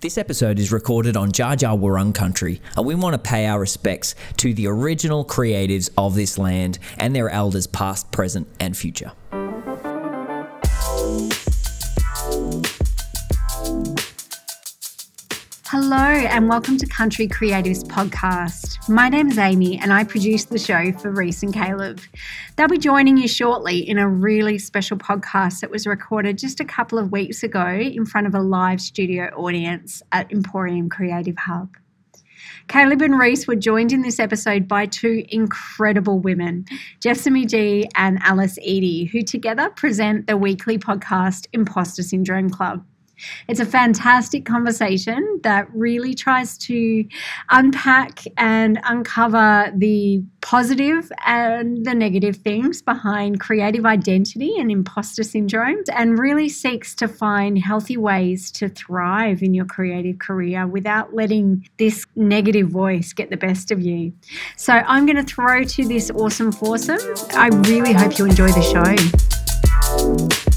This episode is recorded on Dja Dja Wurrung country, and we want to pay our respects to the original creatives of this land and their elders past, present, and future. Hello, and welcome to Country Creatives Podcast. My name is Amy, and I produce the show for Reece and Caleb. They'll be joining you shortly in a really special podcast that was recorded just a couple of weeks ago in front of a live studio audience at Emporium Creative Hub. Caleb and Reece were joined in this episode by two incredible women, Jessamy Gee and Alice Edy, who together present the weekly podcast Imposter Syndrome Club. It's a fantastic conversation that really tries to unpack and uncover the positive and the negative things behind creative identity and imposter syndrome and really seeks to find healthy ways to thrive in your creative career without letting this negative voice get the best of you. So I'm going to throw to this awesome foursome. I really hope you enjoy the show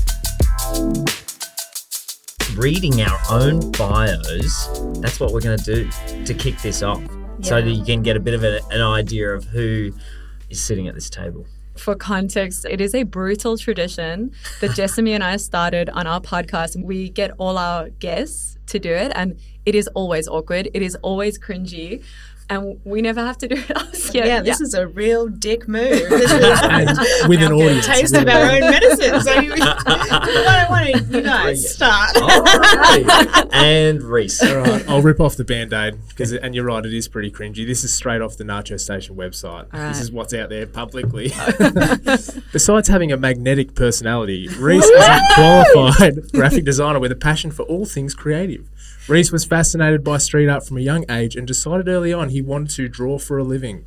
reading our own bios. That's what we're going to do to kick this off yeah. so that you can get a bit of a, an idea of who is sitting at this table. For context, it is a brutal tradition that Jessamy and I started on our podcast. We get all our guests to do it, and it is always awkward. It is always cringy and we never have to do it us. Yeah, yeah, this is a real dick move. This is with an audience. Taste of our own medicine. So you, I want to, you guys start. And Reece. All right, I'll rip off the band-aid because, and you're right, it is pretty cringy. This is straight off the Nacho Station website. Right. This is what's out there publicly. Besides having a magnetic personality, Reece is a qualified graphic designer with a passion for all things creative. Reece was fascinated by street art from a young age and decided early on he wanted to draw for a living.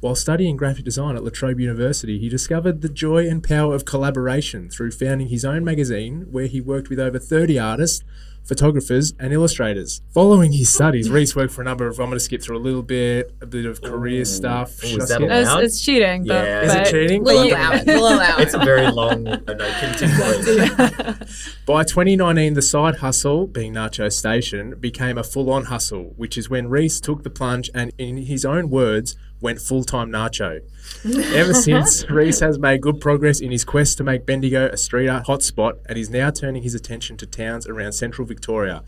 While studying graphic design at La Trobe University, he discovered the joy and power of collaboration through founding his own magazine, where he worked with over 30 artists photographers, and illustrators. Following his studies, Reece worked for a number of. I'm going to skip through a little bit, a bit of career Ooh. stuff. Ooh, is that allowed? It's, it's cheating. But, yeah. Is it cheating? We'll allow it. We'll allow it. It's a very long. Uh, no, continue. By 2019, the side hustle, being Nacho Station, became a full-on hustle, which is when Reece took the plunge and, in his own words, went full-time Nacho. Ever since, Reece has made good progress in his quest to make Bendigo a street art hotspot and is now turning his attention to towns around central Victoria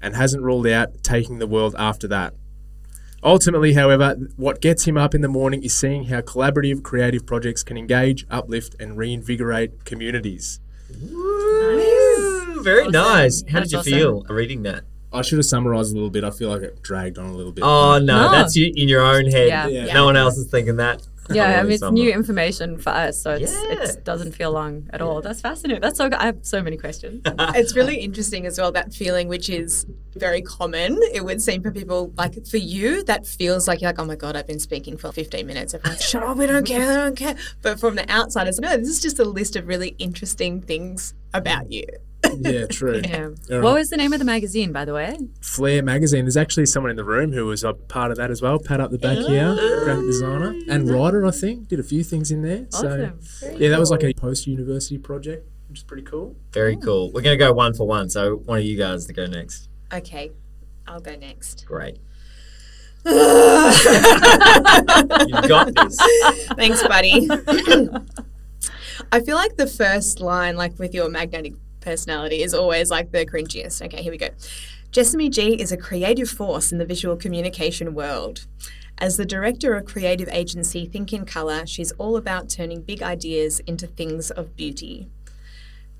and hasn't ruled out taking the world after that. Ultimately, however, what gets him up in the morning is seeing how collaborative creative projects can engage, uplift, and reinvigorate communities. Ooh, very awesome. nice. How that's did you awesome. feel reading that? I should have summarized a little bit. I feel like it dragged on a little bit. Oh no, no. that's you in your own head. Yeah. Yeah. No one else is thinking that. Yeah, I mean, it's new information for us, so it's, yeah. it doesn't feel long at all. That's fascinating. That's so good. I have so many questions. it's really interesting as well, that feeling, which is very common, it would seem for people. Like for you, that feels like you're like, oh my God, I've been speaking for 15 minutes. Everyone's, shut up, we don't care, we don't care. But from the outside, it's no, this is just a list of really interesting things about you yeah, true. Yeah. Right. What was the name of the magazine, by the way? Flair Magazine. There's actually someone in the room who was a part of that as well. Pat up the back here, graphic designer and writer, I think. Did a few things in there. Awesome. So, Very yeah, that was like a post university project, which is pretty cool. Very cool. We're going to go one for one. So, one of you guys to go next. Okay, I'll go next. Great. You've got this. Thanks, buddy. I feel like the first line, like with your magnetic personality is always like the cringiest. Okay, here we go. Jessamy Gee is a creative force in the visual communication world. As the director of creative agency Think in Colour, she's all about turning big ideas into things of beauty.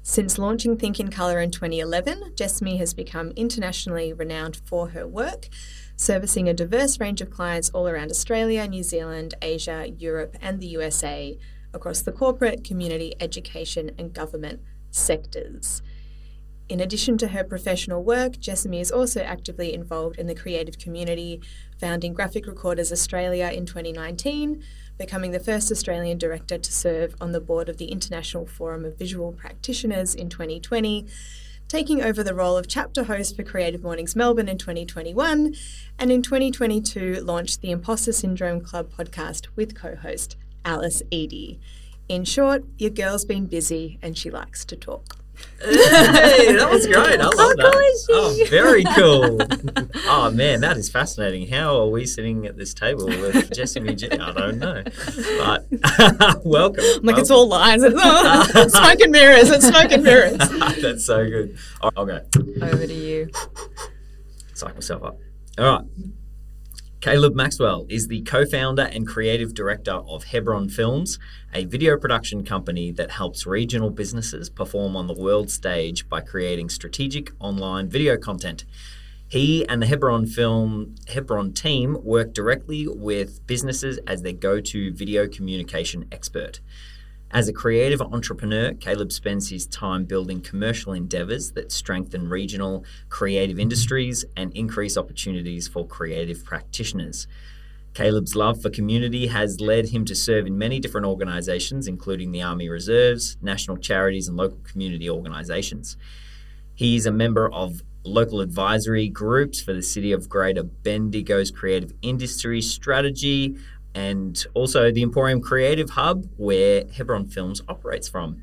Since launching Think in Colour in 2011, Jessamy has become internationally renowned for her work, servicing a diverse range of clients all around Australia, New Zealand, Asia, Europe, and the USA across the corporate, community, education, and government sectors. In addition to her professional work, Jessamy is also actively involved in the creative community, founding Graphic Recorders Australia in 2019, becoming the first Australian director to serve on the board of the International Forum of Visual Practitioners in 2020, taking over the role of chapter host for Creative Mornings Melbourne in 2021, and in 2022 launched the Imposter Syndrome Club podcast with co host Alice Edy. In short, your girl's been busy and she likes to talk. Hey, that was great. I love How that. cool is she? Oh, very cool. oh man, that is fascinating. How are we sitting at this table with Jessamy I don't know, but welcome. I'm like, it's all lies. It's all smoke and mirrors. It's smoke and mirrors. That's so good. All right, I'll go. Over to you. Psych myself up. All right. Caleb Maxwell is the co founder and creative director of Hebron Films, a video production company that helps regional businesses perform on the world stage by creating strategic online video content. He and the Hebron Film Hebron team work directly with businesses as their go to video communication expert. As a creative entrepreneur, Caleb spends his time building commercial endeavors that strengthen regional creative industries and increase opportunities for creative practitioners. Caleb's love for community has led him to serve in many different organizations, including the Army Reserves, national charities, and local community organizations. He is a member of local advisory groups for the city of Greater Bendigo's creative industry strategy, and also the Emporium Creative Hub, where Hebron Films operates from.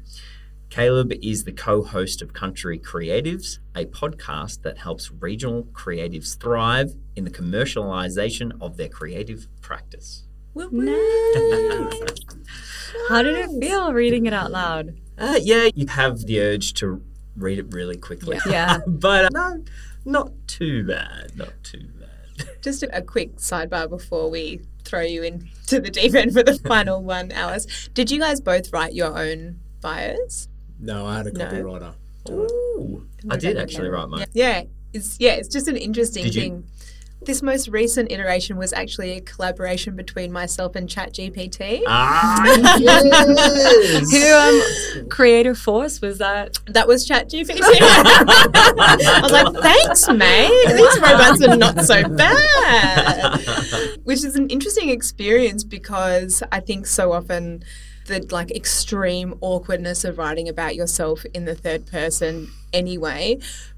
Caleb is the co host of Country Creatives, a podcast that helps regional creatives thrive in the commercialization of their creative practice. How did it feel reading it out loud? Uh, yeah, you have the urge to read it really quickly. Yeah. but uh, no, not too bad. Not too bad. Just a, a quick sidebar before we throw you into the deep end for the final one, Alice. Did you guys both write your own bios? No, I had a No. copywriter. Ooh, I did actually write mine. Yeah, it's yeah, it's just an interesting Did you? Thing. This most recent iteration was actually a collaboration between myself and ChatGPT. Ah, yes. Who um creative force was that? That was ChatGPT. I was like, thanks, mate. These robots are not so bad. Which is an interesting experience because I think so often the like extreme awkwardness of writing about yourself in the third person anyway.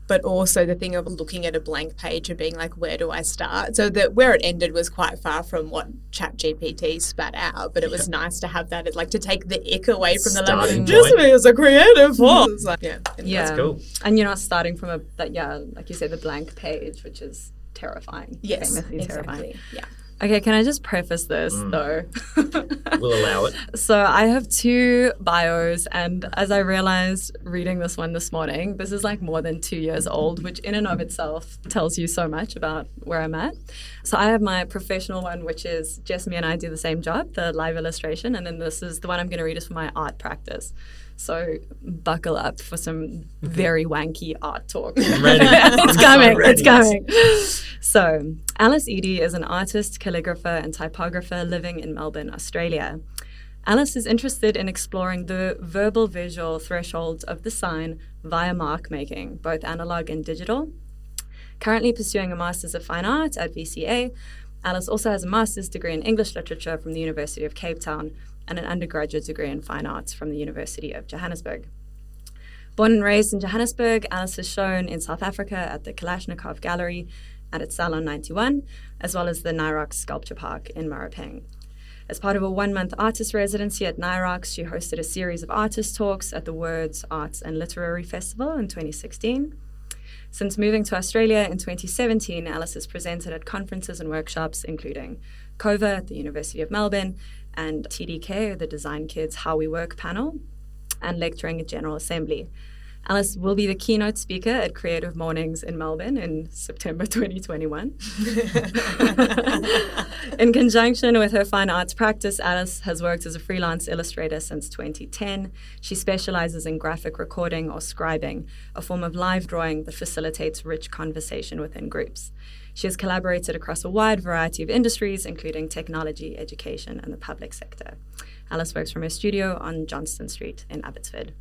But also the thing of looking at a blank page and being like, where do I start? So that where it ended was quite far from what ChatGPT spat out, but it was nice to have that, it, like to take the ick away from the Starting like, point. just me as a creative mm. force. Like, yeah, Yeah. That's cool. And you're not starting from a that yeah, like you said, the blank page, which is terrifying. Yes, famously terrifying. exactly. Yeah. Okay, can I just preface this mm. though? We'll allow it. So I have two bios, and as I realized reading this one this morning, this is like more than two years old, which in and of itself tells you so much about where I'm at. So I have my professional one, which is Jessamy and I do the same job, the live illustration, and then this is the one I'm going to read is for my art practice. So buckle up for some very wanky art talk. it's coming. It's coming. So, Alice Edy is an artist, calligrapher, and typographer living in Melbourne, Australia. Alice is interested in exploring the verbal visual thresholds of the sign via mark making, both analog and digital. Currently pursuing a Master's of Fine Art at VCA, Alice also has a Master's degree in English Literature from the University of Cape Town and an undergraduate degree in Fine Arts from the University of Johannesburg. Born and raised in Johannesburg, Alice has shown in South Africa at the Kalashnikovv Gallery and at Salon 91, as well as the Nirox Sculpture Park in Maropeng. As part of a one month artist residency at Nirox, she hosted a series of artist talks at the Words, Arts and Literary Festival in 2016. Since moving to Australia in 2017, Alice has presented at conferences and workshops, including COVA at the University of Melbourne and TDK, the Design Kids How We Work panel, and lecturing at General Assembly. Alice will be the keynote speaker at Creative Mornings in Melbourne in September 2021. in conjunction with her fine arts practice, Alice has worked as a freelance illustrator since 2010. She specializes in graphic recording or scribing, a form of live drawing that facilitates rich conversation within groups. She has collaborated across a wide variety of industries, including technology, education, and the public sector. Alice works from her studio on Johnston Street in Abbotsford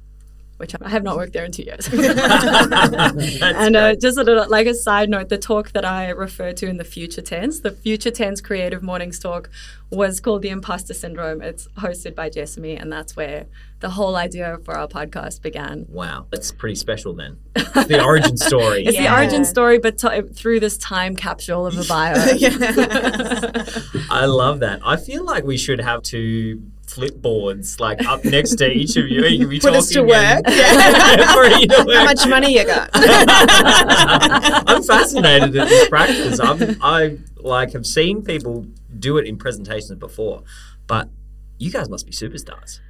which I have not worked there in two years. and uh, just a little, like a side note, the talk that I refer to in the future tense, the future tense creative mornings talk, was called the Imposter Syndrome. It's hosted by Jessamy, and that's where the whole idea for our podcast began. Wow, that's pretty special then. The origin story. It's the origin story, but t- through this time capsule of a bio. I love that. I feel like we should have two flipboards like up next to each of you. You can be Put us to work. Yeah. For you to How much money you got? I'm fascinated at this practice. I'm, I like have seen people do it in presentations before, but you guys must be superstars.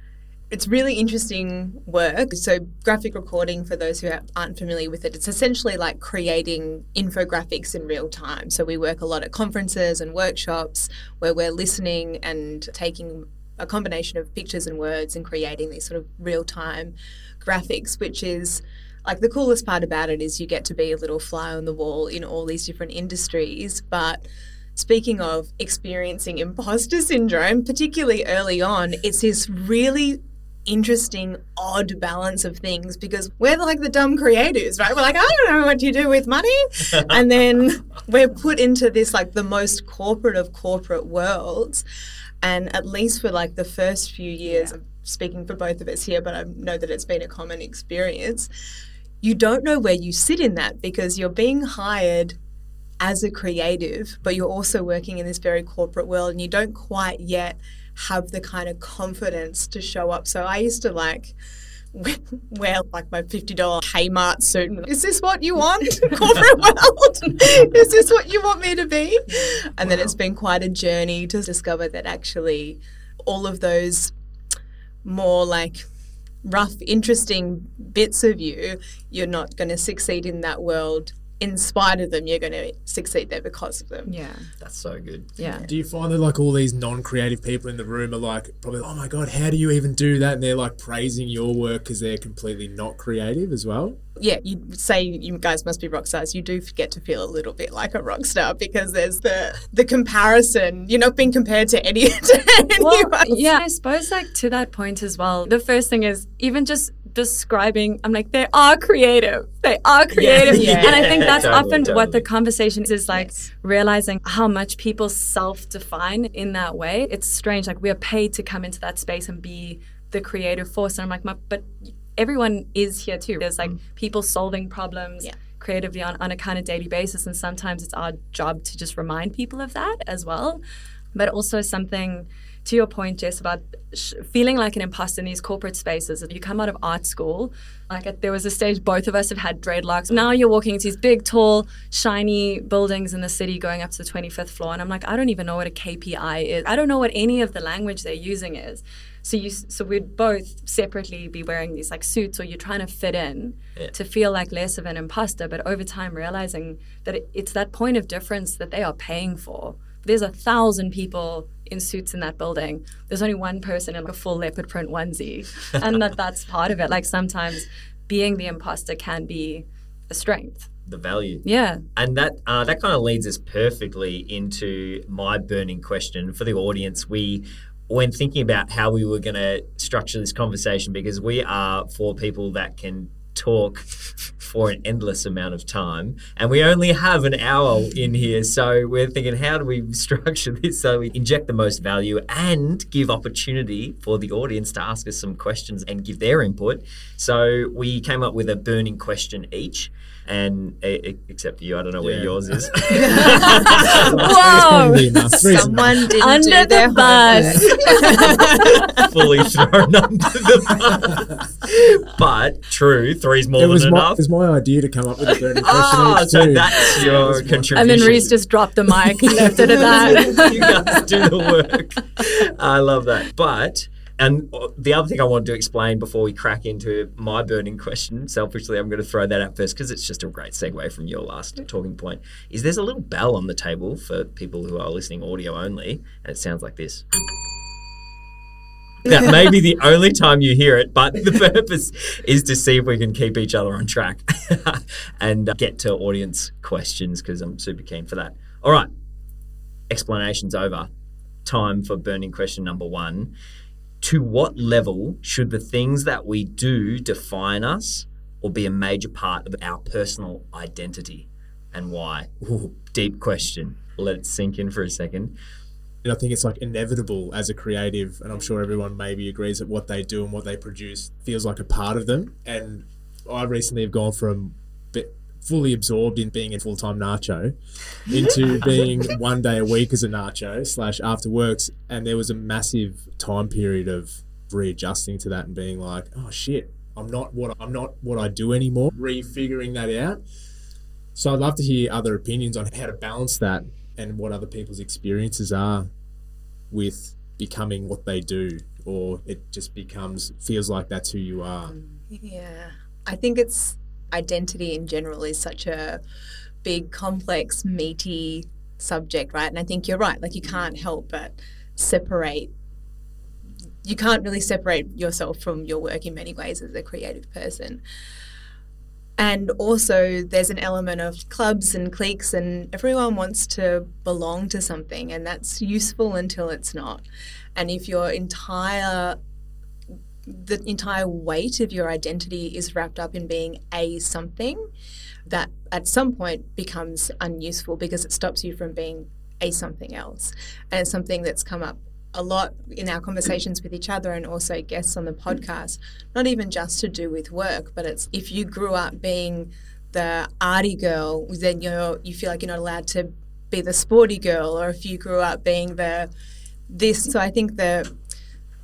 It's really interesting work. So, graphic recording, for those who aren't familiar with it, it's essentially like creating infographics in real time. So, we work a lot at conferences and workshops where we're listening and taking a combination of pictures and words and creating these sort of real time graphics, which is like the coolest part about it is you get to be a little fly on the wall in all these different industries. But speaking of experiencing imposter syndrome, particularly early on, it's this really interesting, odd balance of things because we're like the dumb creators, right? We're like, I don't know what you do with money. and then we're put into this like the most corporate of corporate worlds. And at least for like the first few years, I'm speaking for both of us here, but I know that it's been a common experience. You don't know where you sit in that because you're being hired as a creative, but you're also working in this very corporate world and you don't quite yet have the kind of confidence to show up. So I used to like wear like my $50 Kmart suit. and, Is this what you want, corporate world? Is this what you want me to be? And then it's been quite a journey to discover that actually all of those more like rough, interesting bits of you, you're not going to succeed in that world in spite of them. You're going to succeed there because of them. Yeah. That's so good. Yeah. Do you find that like all these non-creative people in the room are like probably oh my god how do you even do that and they're like praising your work because they're completely not creative as well? Yeah, you say you guys must be rock stars. You do get to feel a little bit like a rock star because there's the the comparison. You're not being compared to any. To Well, anyone. yeah, I suppose like to that point as well. The first thing is even just describing. I'm like they are creative. They are creative, Yeah. and I think that's Totally, often what the conversation is, like Yes. realizing how much people self-define in that way. It's strange. Like we are paid to come into that space and be the creative force, and I'm like, but everyone is here too. There's like mm. people solving problems. Yeah. creatively on, on a kind of daily basis and sometimes it's our job to just remind people of that as well but also something to your point jess about sh- feeling like an imposter in these corporate spaces If you come out of art school like at, there was a stage both of us have had dreadlocks. Now you're walking into these big tall shiny buildings in the city going up to the 25th floor and i'm like i don't even know what a kpi is. I don't know what any of the language they're using is. So you so we'd both separately be wearing these like suits or you're trying to fit in Yeah. to feel like less of an imposter but over time realizing that it, it's that point of difference that they are paying for. There's a thousand people in suits in that building there's only one person in like a full leopard print onesie and that that's part of it like sometimes being the imposter can be a strength The value. yeah And that uh, that kind of leads us perfectly into my burning question for the audience. We, when thinking about how we were going to structure this conversation, because we are four people that can talk for an endless amount of time, and we only have an hour in here, so we're thinking, how do we structure this so we inject the most value and give opportunity for the audience to ask us some questions and give their input? So we came up with a burning question each. And e- e- except you, I don't know where Yeah. yours is. whoa Probably enough. Three's enough. Someone didn't under do their the bus homework. fully thrown under the bus. But true, three's more It than was my, enough. it was my idea to come up with a burning question Ah, so too. that's your That contribution. and then reece just dropped the mic and left it at that you guys do the work. I love that. But and uh, the other thing I wanted to explain before we crack into my burning question, selfishly, I'm going to throw that out first because it's just a great segue from your last talking point. Is there's a little bell on the table for people who are listening audio only, and it sounds like this. That may be the only time you hear it, but the purpose is to see if we can keep each other on track and uh, get to audience questions because I'm super keen for that. All right, explanations over. Time for burning question number one. To what level should the things that we do define us or be a major part of our personal identity and why? Ooh, deep question. Let it sink in for a second. And I think it's like inevitable as a creative, and I'm sure everyone maybe agrees that what they do and what they produce feels like a part of them. And I recently have gone from fully absorbed in being a full time nacho into being one day a week as a nacho slash after works. And there was a massive time period of readjusting to that and being like, oh shit, I'm not what I'm not what I do anymore. Refiguring that out. So I'd love to hear other opinions on how to balance that and what other people's experiences are with becoming what they do or it just becomes feels like that's who you are. Yeah. I think it's identity in general is such a big, complex, meaty subject, right? And I think you're right. Like you can't mm. help but separate. You can't really separate yourself from your work in many ways as a creative person. And also, there's an element of clubs and cliques, and everyone wants to belong to something, and that's useful until it's not. And if your entire the entire weight of your identity is wrapped up in being a something that at some point becomes unuseful because it stops you from being a something else. And it's something that's come up a lot in our conversations with each other and also guests on the podcast, not even just to do with work, but it's if you grew up being the arty girl, then you're you feel like you're not allowed to be the sporty girl, or if you grew up being the this. So I think the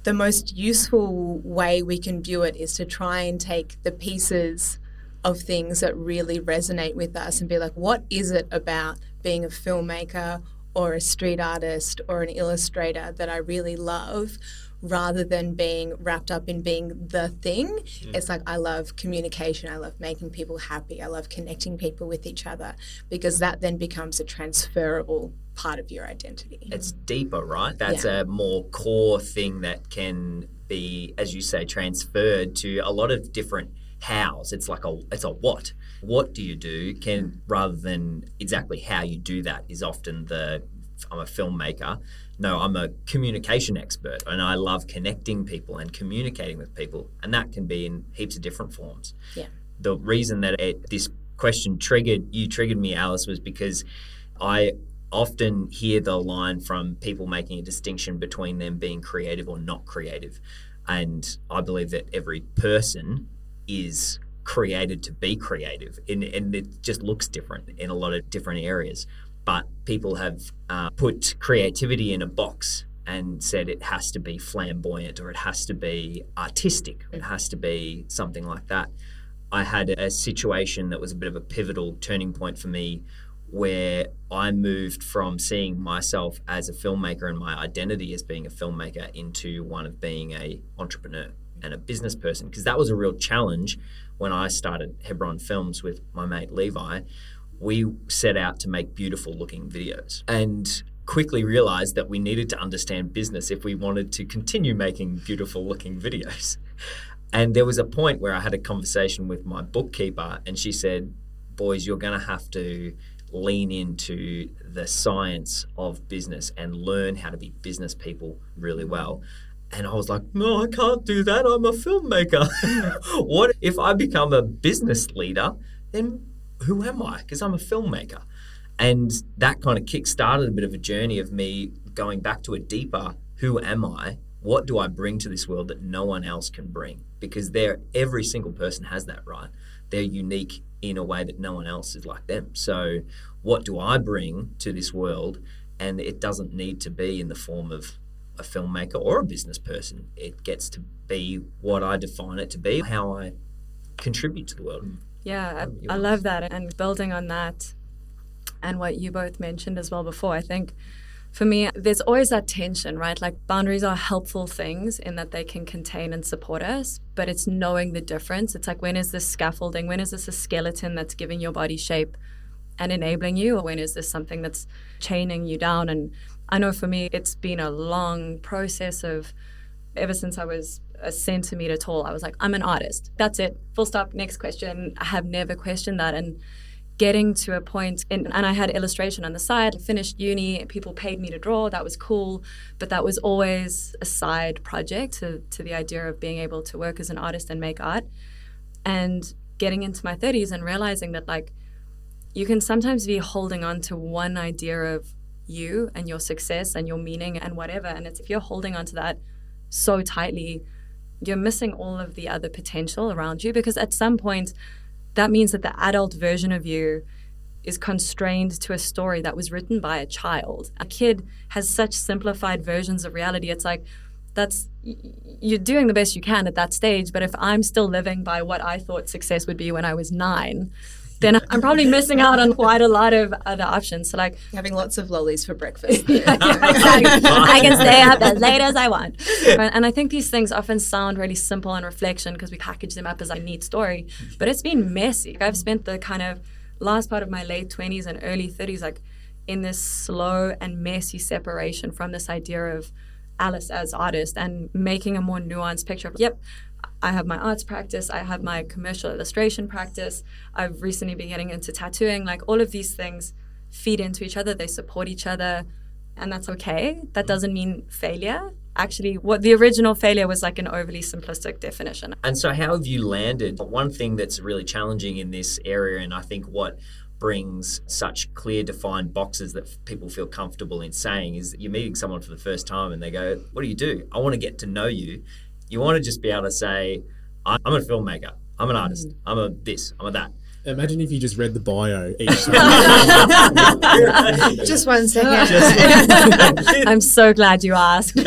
the most useful way we can view it is to try and take the pieces of things that really resonate with us and be like, what is it about being a filmmaker or a street artist or an illustrator that I really love? Rather than being wrapped up in being the thing, mm. it's like I love communication. I love making people happy. I love connecting people with each other because that then becomes a transferable part of your identity. It's deeper, right? That's yeah. a more core thing that can be, as you say, transferred to a lot of different hows. It's like a it's a what. What do you do can rather than exactly how you do that is often the I'm a filmmaker. No, I'm a communication expert and I love connecting people and communicating with people. And that can be in heaps of different forms. Yeah. The reason that it, this question triggered you triggered me, Alice, was because I often hear the line from people making a distinction between them being creative or not creative. And I believe that every person is created to be creative, and, and it just looks different in a lot of different areas. But people have uh, put creativity in a box and said it has to be flamboyant or it has to be artistic, it has to be something like that. I had a situation that was a bit of a pivotal turning point for me where I moved from seeing myself as a filmmaker and my identity as being a filmmaker into one of being a entrepreneur and a business person because that was a real challenge when I started Hebron Films with my mate Levi. We set out to make beautiful looking videos and quickly realized that we needed to understand business if we wanted to continue making beautiful looking videos. And there was a point where I had a conversation with my bookkeeper and she said, Boys, you're going to have to lean into the science of business and learn how to be business people really well. And I was like, no, I can't do that. I'm a filmmaker. what if I become a business leader? Then who am I? Because I'm a filmmaker. And that kind of kick started a bit of a journey of me going back to a deeper who am I? What do I bring to this world that no one else can bring? Because there every single person has that, right? They're unique in a way that no one else is like them. So, what do I bring to this world? And it doesn't need to be in the form of a filmmaker or a business person. It gets to be what I define it to be, how I contribute to the world. Yeah, I, I love that. And building on that and what you both mentioned as well before, I think for me, there's always that tension, right? Like boundaries are helpful things in that they can contain and support us, but it's knowing the difference. It's like when is this scaffolding? When is this a skeleton that's giving your body shape and enabling you? Or when is this something that's chaining you down? And I know for me, it's been a long process of ever since I was a centimeter tall, I was like, I'm an artist. That's it. Full stop. Next question. I have never questioned that. And getting to a point in, and I had illustration on the side, finished uni, people paid me to draw, that was cool, but that was always a side project to, to the idea of being able to work as an artist and make art. And getting into my 30s and realizing that like you can sometimes be holding on to one idea of you and your success and your meaning and whatever. And it's if you're holding on to that so tightly, you're missing all of the other potential around you because at some point that means that the adult version of you is constrained to a story that was written by a child. A kid has such simplified versions of reality. It's like, that's you're doing the best you can at that stage. But if I'm still living by what I thought success would be when I was nine, then I'm probably missing out on quite a lot of other options. So like having lots of lollies for breakfast. yeah, exactly. I can stay up as late as I want. And I think these things often sound really simple on reflection because we package them up as a neat story, but it's been messy. I've spent the kind of last part of my late 20s and early 30s like in this slow and messy separation from this idea of Alice as artist and making a more nuanced picture of, yep, I have my arts practice, I have my commercial illustration practice, I've recently been getting into tattooing. Like all of these things feed into each other, they support each other, and that's okay. That doesn't mean failure. Actually, what the original failure was like an overly simplistic definition. And so, how have you landed? One thing that's really challenging in this area, and I think what brings such clear defined boxes that people feel comfortable in saying is that you're meeting someone for the first time and they go, What do you do? I want to get to know you. You want to just be able to say, I'm a filmmaker, I'm an artist, mm. I'm a this, I'm a that. Imagine if you just read the bio each time. just one second. I'm so glad you asked.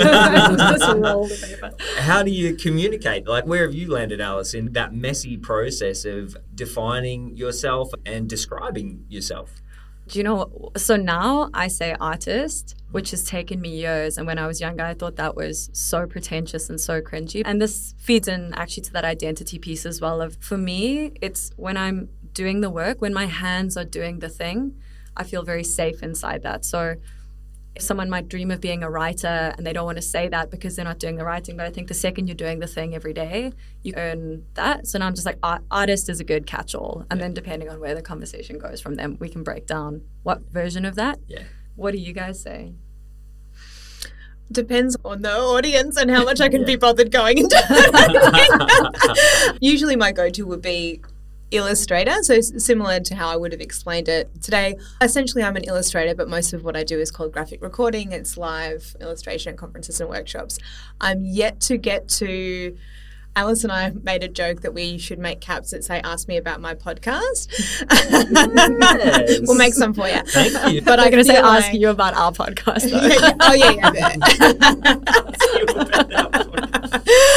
How do you communicate? Like, where have you landed, Alice, in that messy process of defining yourself and describing yourself? Do you know? So now I say artist, which has taken me years. And when I was younger, I thought that was so pretentious and so cringy. And this feeds in actually to that identity piece as well. Of for me, it's when I'm doing the work, when my hands are doing the thing, I feel very safe inside that. So someone might dream of being a writer and they don't want to say that because they're not doing the writing but i think the second you're doing the thing every day you earn that. So now i'm just like art- artist is a good catch-all. And yeah. then depending on where the conversation goes from them we can break down what version of that. Yeah. What do you guys say? Depends on the audience and how much i can yeah. be bothered going into usually my go-to would be illustrator. So similar to how I would have explained it today. Essentially, I'm an illustrator, but most of what I do is called graphic recording. It's live illustration conferences and workshops. I'm yet to get to. Alice and I made a joke that we should make caps that say "Ask me about my podcast." Yes. we'll make some for you. Thank you. But I'm going to say oh, "Ask you about our podcast." oh yeah,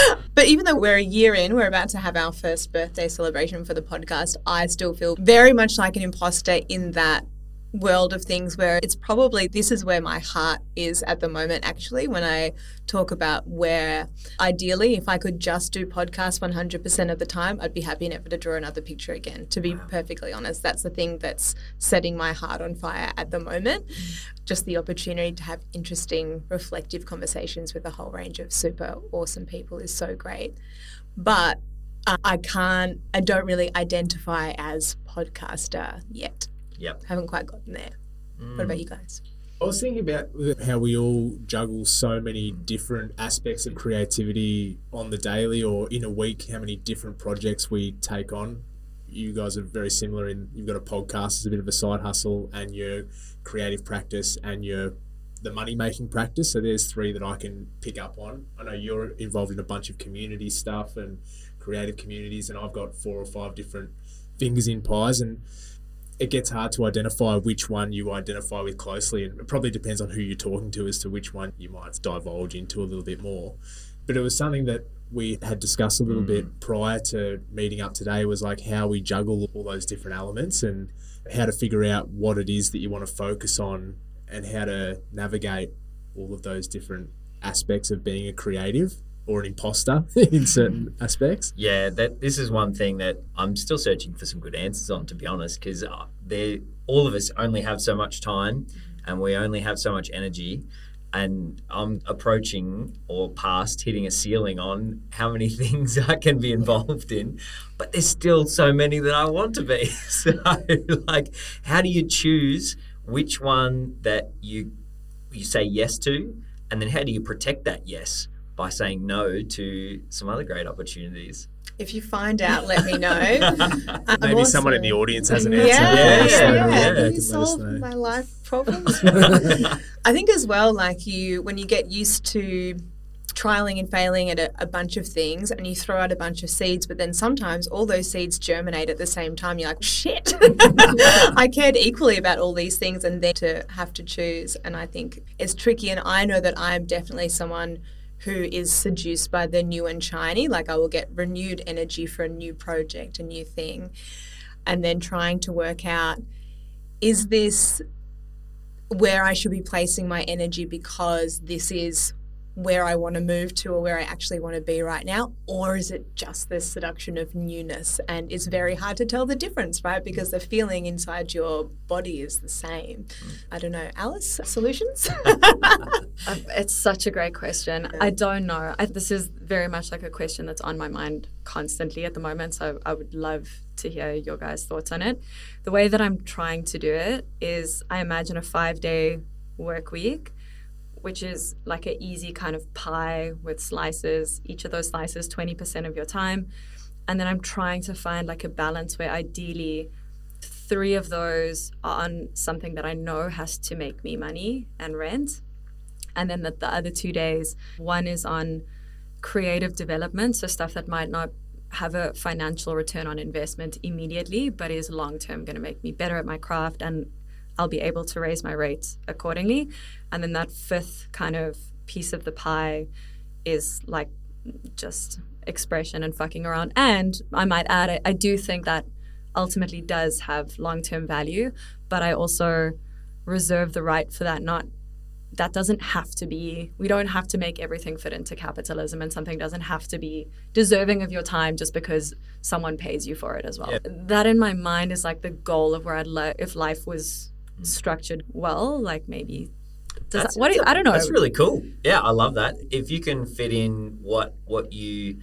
yeah. But even though we're a year in, we're about to have our first birthday celebration for the podcast, I still feel very much like an imposter in that world of things where it's probably this is where my heart is at the moment actually when i talk about where ideally if i could just do podcasts 100% of the time i'd be happy never to draw another picture again to be wow. perfectly honest that's the thing that's setting my heart on fire at the moment mm. just the opportunity to have interesting reflective conversations with a whole range of super awesome people is so great but uh, I can't, I don't really identify as podcaster yet. Yep. Haven't quite gotten there. Mm. What about you guys? I was thinking about how we all juggle so many different aspects of creativity on the daily or in a week, how many different projects we take on. You guys are very similar in you've got a podcast as a bit of a side hustle and your creative practice and your the money making practice. So there's three that I can pick up on. I know you're involved in a bunch of community stuff and creative communities and I've got four or five different fingers in pies and it gets hard to identify which one you identify with closely, and it probably depends on who you're talking to as to which one you might divulge into a little bit more. But it was something that we had discussed a little mm. bit prior to meeting up today was like how we juggle all those different elements and how to figure out what it is that you want to focus on and how to navigate all of those different aspects of being a creative or an imposter in certain aspects. Yeah, that this is one thing that I'm still searching for some good answers on, to be honest, because uh, they all of us only have so much time, and we only have so much energy. And I'm approaching or past hitting a ceiling on how many things I can be involved in, but there's still so many that I want to be. So, like, how do you choose which one that you you say yes to, and then how do you protect that yes? By saying no to some other great opportunities. If you find out, let me know. Maybe also, someone in the audience has an answer. Yeah, yeah, yeah. yeah. yeah. You solve my life problems. I think as well, like you, when you get used to trialing and failing at a, a, bunch of things and you throw out a bunch of seeds, but then sometimes all those seeds germinate at the same time. You're like, shit, I cared equally about all these things and then to have to choose. And I think it's tricky. And I know that I am definitely someone who is seduced by the new and shiny. Like I will get renewed energy for a new project, a new thing. And then trying to work out is this where I should be placing my energy because this is where I want to move to or where I actually want to be right now? Or is it just this seduction of newness? And it's very hard to tell the difference, right? Because the feeling inside your body is the same. Mm. I don't know. Alice, solutions? Um, it's such a great question. I don't know. I, this is very much like a question that's on my mind constantly at the moment. So I would love to hear your guys' thoughts on it. The way that I'm trying to do it is I imagine a five day work week which is like an easy kind of pie with slices, each of those slices 20% of your time. And then I'm trying to find like a balance where ideally three of those are on something that I know has to make me money and rent. And then the, the other two days, one is on creative development, so stuff that might not have a financial return on investment immediately, but is long term going to make me better at my craft and I'll be able to raise my rates accordingly. And then that fifth kind of piece of the pie is like just expression and fucking around. And I might add, I, I do think that ultimately does have long term value, but I also reserve the right for that not that doesn't have to be we don't have to make everything fit into capitalism and something doesn't have to be deserving of your time just because someone pays you for it as well yeah. that in my mind is like the goal of where i'd like if life was structured well, like maybe. Does that, what do I don't know. That's really cool. Yeah, I love that. If you can fit in what what you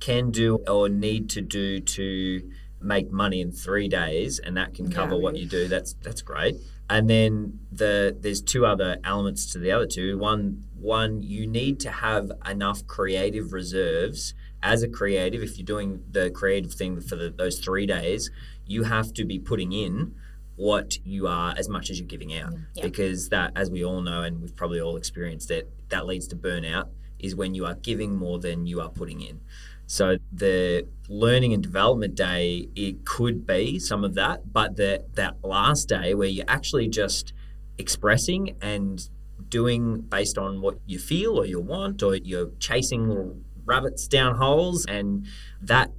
can do or need to do to make money in three days, and that can cover yeah, what you do, that's that's great. And then the there's two other elements to the other two. One one you need to have enough creative reserves as a creative. If you're doing the creative thing for the, those three days, you have to be putting in what you are as much as you're giving out. Yeah. because that as we all know and we've probably all experienced it that leads to burnout is when you are giving more than you are putting in. So the learning and development day it could be some of that but the that last day where you're actually just expressing and doing based on what you feel or you want or you're chasing rabbits down holes and that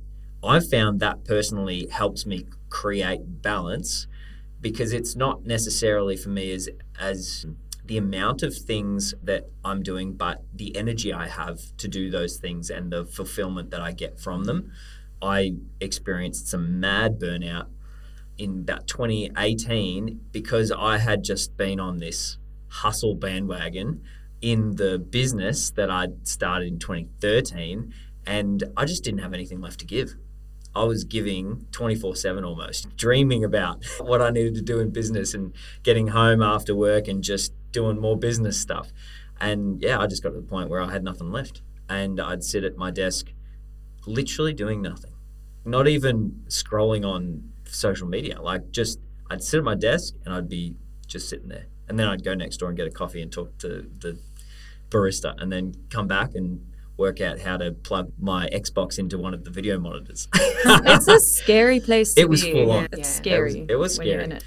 I've found that personally helps me create balance because it's not necessarily for me as as the amount of things that I'm doing, but the energy I have to do those things and the fulfillment that I get from them. I experienced some mad burnout in about 2018 because I had just been on this hustle bandwagon in the business that I'd started in 2013 and I just didn't have anything left to give. I was giving 24 7 almost, dreaming about what I needed to do in business and getting home after work and just doing more business stuff. And yeah, I just got to the point where I had nothing left. And I'd sit at my desk, literally doing nothing, not even scrolling on social media. Like, just I'd sit at my desk and I'd be just sitting there. And then I'd go next door and get a coffee and talk to the barista and then come back and work out how to plug my Xbox into one of the video monitors. it's a scary place to be. it was be. full on. It's yeah. scary. It was, it was scary. It.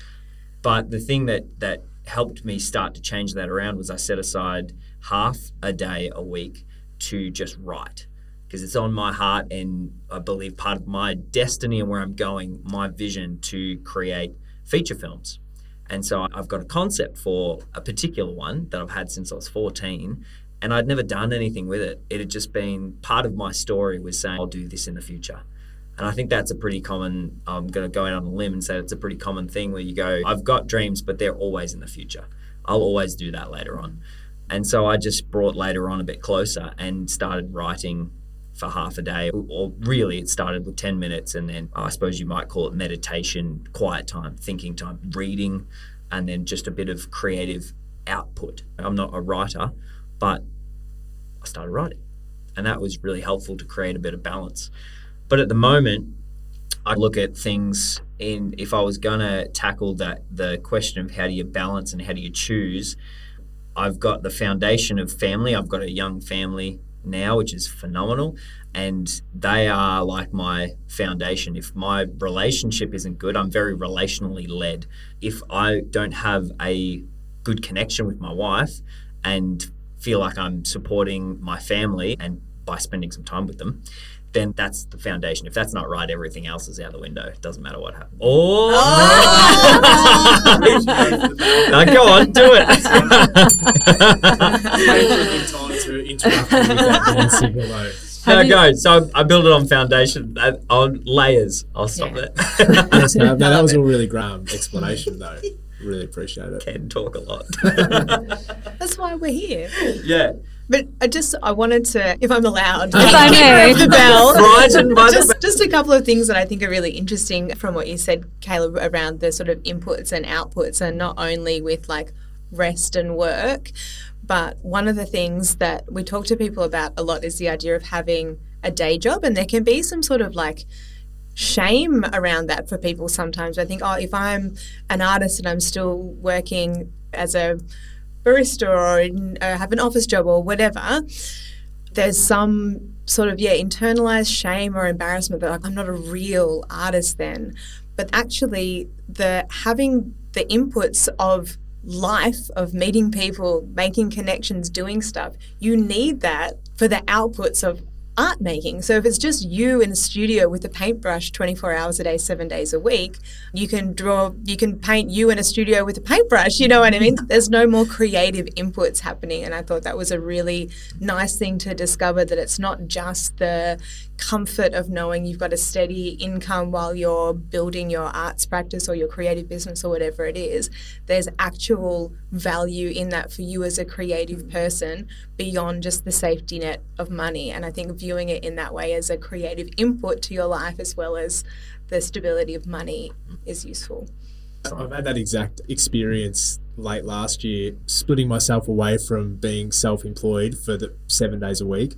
But the thing that that helped me start to change that around was I set aside half a day a week to just write because it's on my heart and I believe part of my destiny and where I'm going, my vision to create feature films. And so I've got a concept for a particular one that I've had since I was 14 and I'd never done anything with it. It had just been part of my story was saying I'll do this in the future. And I think that's a pretty common, I'm going to go out on a limb and say it's a pretty common thing where you go, I've got dreams, but they're always in the future. I'll always do that later on. And so I just brought later on a bit closer and started writing for half a day. Or really, it started with 10 minutes. And then I suppose you might call it meditation, quiet time, thinking time, reading, and then just a bit of creative output. I'm not a writer, but I started writing. And that was really helpful to create a bit of balance. But at the moment, I look at things in if I was gonna tackle that the question of how do you balance and how do you choose, I've got the foundation of family. I've got a young family now, which is phenomenal. And they are like my foundation. If my relationship isn't good, I'm very relationally led. If I don't have a good connection with my wife and feel like I'm supporting my family and by spending some time with them, then that's the foundation. If that's not right, everything else is out the window. It doesn't matter what happens. Oh! now go on, do it. time to interrupt you with that hand signal though. No, go. So I build it on foundation, uh, on layers. I'll stop Yeah. there. Yes, no, no, that was a really grand explanation though. Really appreciate it. Can talk a lot. That's why we're here. yeah. But I just I wanted to, if I'm allowed, If I may. the bell. Frightened by the just, just a couple of things that I think are really interesting from what you said, Caleb, around the sort of inputs and outputs, and not only with like rest and work, but one of the things that we talk to people about a lot is the idea of having a day job, and there can be some sort of like shame around that for people sometimes. I think, oh, if I'm an artist and I'm still working as a barista or in, uh, have an office job or whatever, there's some sort of yeah internalized shame or embarrassment that like I'm not a real artist then. But actually, the having the inputs of life of meeting people, making connections, doing stuff, you need that for the outputs of art making. So if it's just you in a studio with a paintbrush 24 hours a day, 7 days a week, you can draw you can paint you in a studio with a paintbrush, you know what I mean? There's no more creative inputs happening and I thought that was a really nice thing to discover that it's not just the comfort of knowing you've got a steady income while you're building your arts practice or your creative business or whatever it is. There's actual value in that for you as a creative person beyond just the safety net of money. And I think viewing it in that way as a creative input to your life as well as the stability of money is useful. I've had that exact experience late last year, splitting myself away from being self-employed for the seven days a week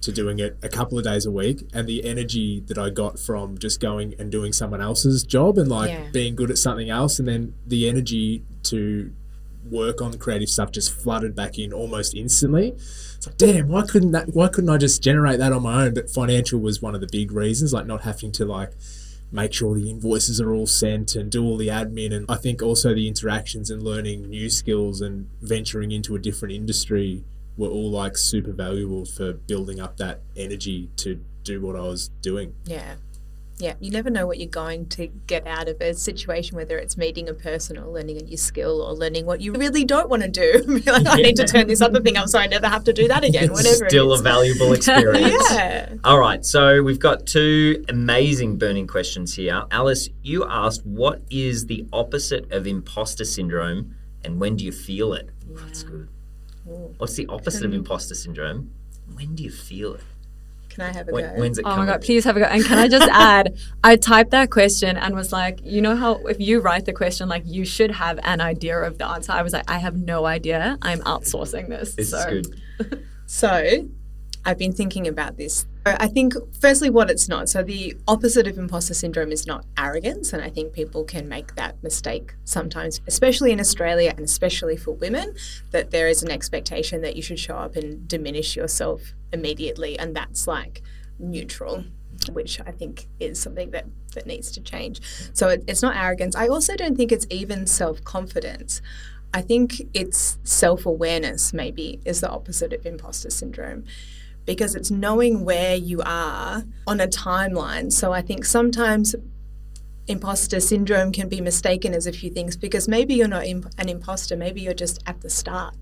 to doing it a couple of days a week, and the energy that I got from just going and doing someone else's job and like Yeah. being good at something else, and then the energy to work on the creative stuff just flooded back in almost instantly. It's like, damn, why couldn't that? Why couldn't I just generate that on my own? But financial was one of the big reasons, like not having to like make sure the invoices are all sent and do all the admin and I think also the interactions and learning new skills and venturing into a different industry were all like super valuable for building up that energy to do what I was doing. Yeah. Yeah, you never know what you're going to get out of a situation, whether it's meeting a person or learning a new skill or learning what you really don't want to do. Like, I need to turn this other thing up so I never have to do that again, whatever Still a valuable experience. yeah. All right, so we've got two amazing burning questions here. Alice, you asked, what is the opposite of imposter syndrome and when do you feel it? Ooh, that's good. What's the opposite of hmm. imposter syndrome? When do you feel it? Can I have a When, go? when's it Oh my god, please have a go. And can I just add, I typed that question and was like, you know how if you write the question, like you should have an idea of the answer. I was like, I have no idea. I'm outsourcing this. This so. is good. So, I've been thinking about this. I think, firstly, what it's not. So, the opposite of imposter syndrome is not arrogance. And I think people can make that mistake sometimes, especially in Australia and especially for women, that there is an expectation that you should show up and diminish yourself immediately. And that's like neutral. Which I think is something that, that needs to change. So it, it's not arrogance. I also don't think it's even self confidence. I think it's self awareness, maybe, is the opposite of imposter syndrome because it's knowing where you are on a timeline. So I think sometimes imposter syndrome can be mistaken as a few things because maybe you're not imp- an imposter, maybe you're just at the start.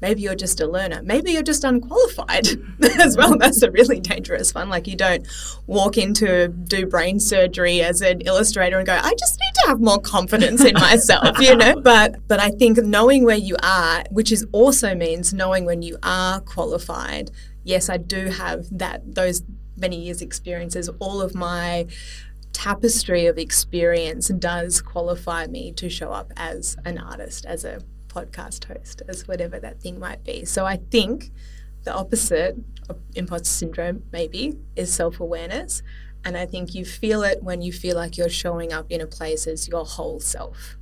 Maybe you're just a learner. Maybe you're just unqualified as well. That's a really dangerous one. Like you don't walk into do brain surgery as an illustrator and go, I just need to have more confidence in myself, you know? But but I think knowing where you are, which is also means knowing when you are qualified. Yes, I do have that those many years experiences. All of my tapestry of experience does qualify me to show up as an artist, as a podcast host, as whatever that thing might be. So I think the opposite of imposter syndrome, maybe, is self awareness. And I think you feel it when you feel like you're showing up in a place as your whole self.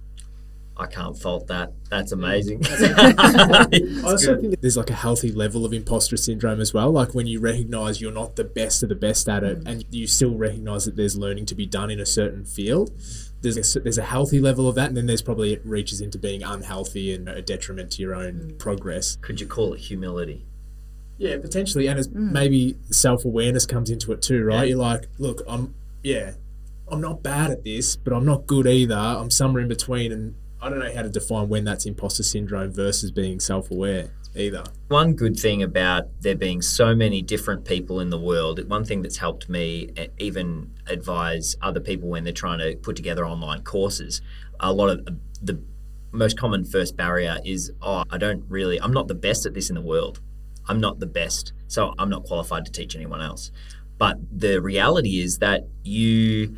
I can't fault that. That's mm. amazing. I also think that there's like a healthy level of imposter syndrome as well. Like when you recognize you're not the best of the best at it, mm. and you still recognize that there's learning to be done in a certain field. There's a, there's a healthy level of that, and then there's probably it reaches into being unhealthy and a detriment to your own mm. progress. Could you call it humility? Yeah, potentially, and as maybe self awareness comes into it too, right? Yeah. You're like, look, I'm yeah, I'm not bad at this, but I'm not good either. I'm somewhere in between, and I don't know how to define when that's imposter syndrome versus being self aware either. One good thing about there being so many different people in the world, one thing that's helped me eh, even advise other people when they're trying to put together online courses, a lot of the most common first barrier is, oh, I don't really, I'm not the best at this in the world. I'm not the best, so I'm not qualified to teach anyone else. But the reality is that you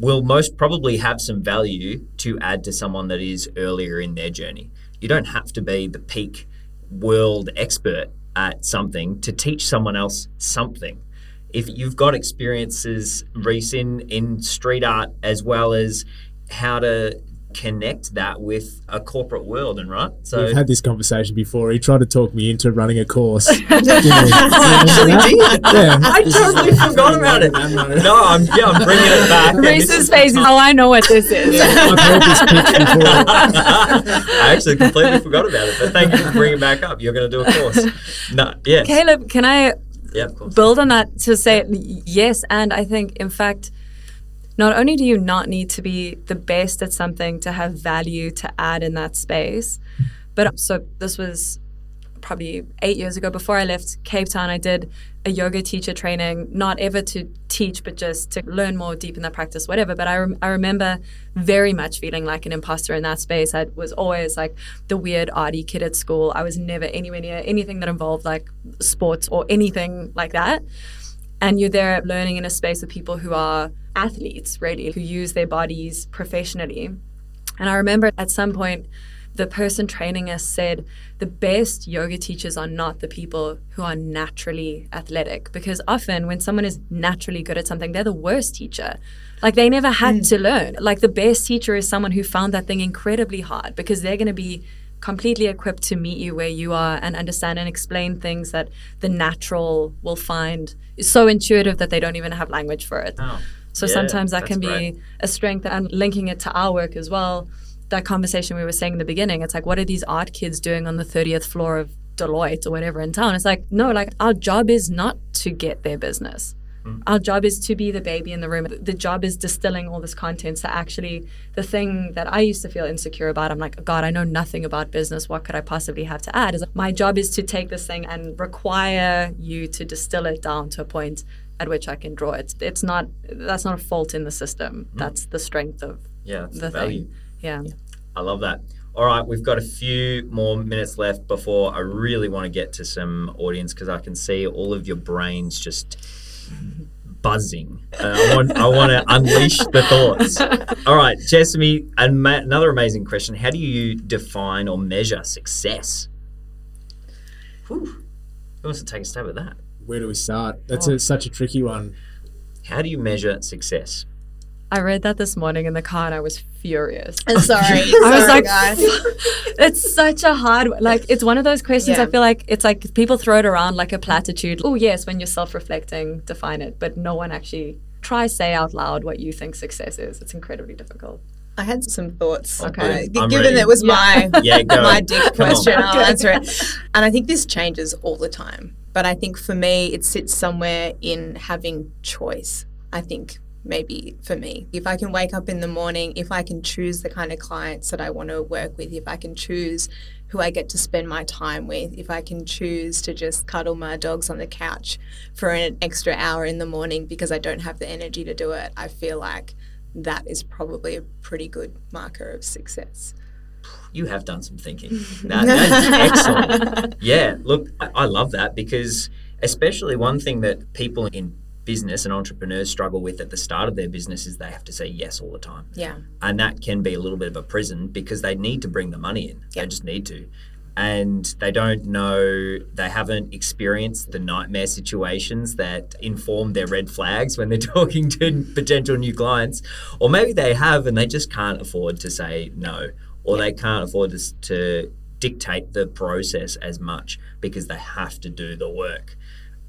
will most probably have some value to add to someone that is earlier in their journey. You don't have to be the peak world expert at something to teach someone else something. If you've got experiences, Reece, in, in street art as well as how to connect that with a corporate world, and right? So We've had this conversation before. He tried to talk me into running a course. actually did. Yeah. I totally forgot about it. No, I'm yeah, I'm bringing it back. and Reece's face is, oh, I know what this is. I've heard this pitch before. I actually completely forgot about it, but thank you for bringing it back up. You're going to do a course. No, yes. Caleb, can I Yeah, of course. build on that to say yes? And I think, in fact, not only do you not need to be the best at something to have value to add in that space, but so this was probably eight years ago before I left Cape Town. I did a yoga teacher training, not ever to teach, but just to learn more deep in that practice, whatever. But I, rem- I remember very much feeling like an imposter in that space. I was always like the weird arty kid at school. I was never anywhere near anything that involved like sports or anything like that. And you're there learning in a space with people who are athletes, really, who use their bodies professionally. And I remember at some point, the person training us said the best yoga teachers are not the people who are naturally athletic because often when someone is naturally good at something, they're the worst teacher. Like they never had hmm. to learn. Like the best teacher is someone who found that thing incredibly hard because they're going to be completely equipped to meet you where you are and understand and explain things that the natural will find is so intuitive that they don't even have language for it. Oh, So yeah, sometimes that can be great. a strength and linking it to our work as well. That conversation we were saying in the beginning, it's like, what are these art kids doing on the 30th floor of Deloitte or whatever in town? It's like, no, like our job is not to get their business. Mm. Our job is to be the baby in the room. The job is distilling all this content. So actually, the thing that I used to feel insecure about, I'm like, God, I know nothing about business. What could I possibly have to add? Is like, my job is to take this thing and require you to distill it down to a point at which I can draw it. It's not that's not a fault in the system. That's the strength of Yeah, the value. thing. Yeah. I love that. All right, we've got a few more minutes left before I really want to get to some audience because I can see all of your brains just buzzing. Uh, I want I want to unleash the thoughts. All right, Jessamy, ama- another amazing question. How do you define or measure success? Whew. Who wants to take a stab at that? Where do we start? That's a, such a tricky one. How do you measure success? I read that this morning in the car and I was furious. Sorry. I was Sorry, like, guys. it's such a hard like it's one of those questions Yeah. I feel like it's like people throw it around like a platitude. Oh yes, when you're self-reflecting, define it, but no one actually try say out loud what you think success is. It's incredibly difficult. I had some thoughts. Okay. Uh, I'm given ready. it was my Yeah, my dick Come on. question, I'll answer it. And I think this changes all the time. But I think for me, it sits somewhere in having choice. I think maybe for me, if I can wake up in the morning, if I can choose the kind of clients that I want to work with, if I can choose who I get to spend my time with, if I can choose to just cuddle my dogs on the couch for an extra hour in the morning because I don't have the energy to do it, I feel like that is probably a pretty good marker of success. you have done some thinking. That, that's excellent. Yeah, look, I, I love that because, especially one thing that people in business and entrepreneurs struggle with at the start of their business is they have to say yes all the time. Yeah. And that can be a little bit of a prison because they need to bring the money in. They just need to. And they don't know, they haven't experienced the nightmare situations that inform their red flags when they're talking to potential new clients. Or maybe they have and they just can't afford to say no. or they can't afford to, to dictate the process as much because they have to do the work.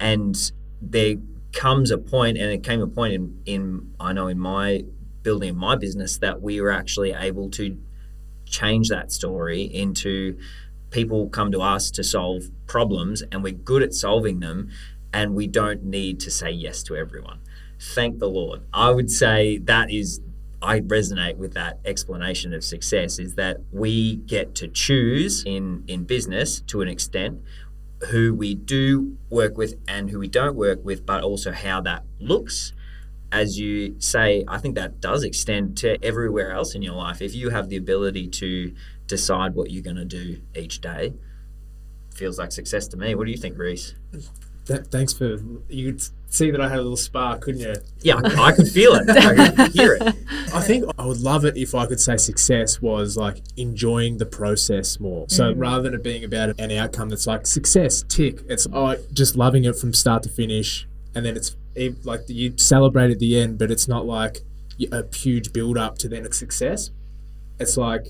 And there comes a point, and it came a point in, in I know in my building of my business that we were actually able to change that story into people come to us to solve problems and we're good at solving them and we don't need to say yes to everyone. Thank the Lord. I would say that is I resonate with that explanation of success is that we get to choose in in business to an extent who we do work with and who we don't work with, but also how that looks. As you say, I think that does extend to everywhere else in your life. If you have the ability to decide what you're going to do each day, feels like success to me. What do you think, Reece? Th- thanks for you could see that I had a little spark, couldn't you? Yeah, I, I could feel it. I could hear it. I think I would love it if I could say success was like enjoying the process more. So mm. rather than it being about an outcome that's like success, tick, it's oh, just loving it from start to finish. And then it's like you celebrate at the end, but it's not like a huge build up to then a success. It's like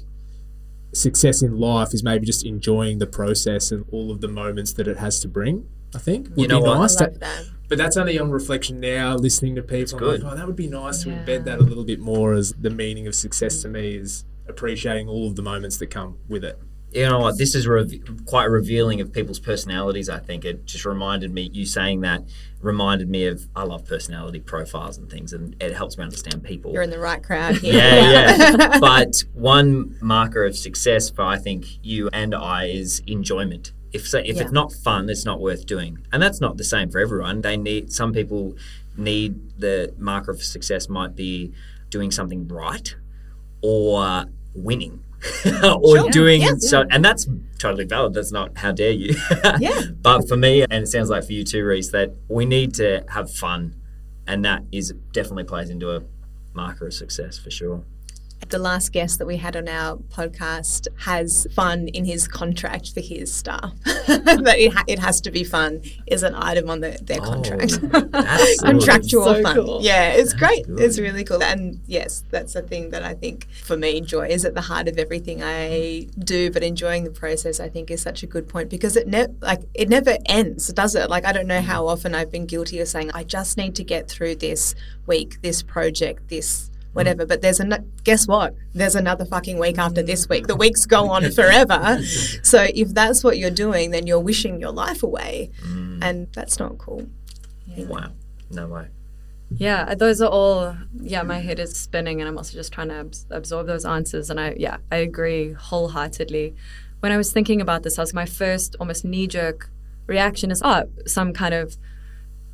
success in life is maybe just enjoying the process and all of the moments that it has to bring. I think would know be what? nice. I to- that. but that's only on reflection now, listening to people. Good. like, oh, that would be nice to embed that a little bit more as the meaning of success to me is appreciating all of the moments that come with it. You know what? This is re- quite revealing of people's personalities. I think it just reminded me. You saying that reminded me of. I love personality profiles and things, and it helps me understand people. You're in the right crowd here. yeah, yeah. but one marker of success for I think you and I is enjoyment. If so, if Yeah. it's not fun, it's not worth doing, and that's not the same for everyone. They need some people need the marker of success might be doing something right or winning. or Sure. doing Yeah. so and that's totally valid that's not how dare you Yeah. but for me and it sounds like for you too reece that we need to have fun and that is definitely plays into a marker of success for sure The last guest that we had on our podcast has fun in his contract for his staff. that it, ha- it has to be fun is an item on the, their oh, contract. Oh, that's. Contractual So fun. cool. Yeah, it's great. good. It's really cool. And yes, that's the thing that I think for me, joy is at the heart of everything I do. But enjoying the process, I think, is such a good point because it never like it never ends, does it? Like I don't know how often I've been guilty of saying I just need to get through this week, this project, this Mm. whatever. But there's a guess what? There's another fucking week after this week. The weeks go on forever. so if that's what you're doing, then you're wishing your life away, mm. and that's not cool. wow no way Yeah, uh, those are all. Yeah, my head is spinning, and I'm also just trying to abs- absorb those answers. And I, yeah, I agree wholeheartedly. When I was thinking about this, I was my first almost knee jerk reaction is, oh, some kind of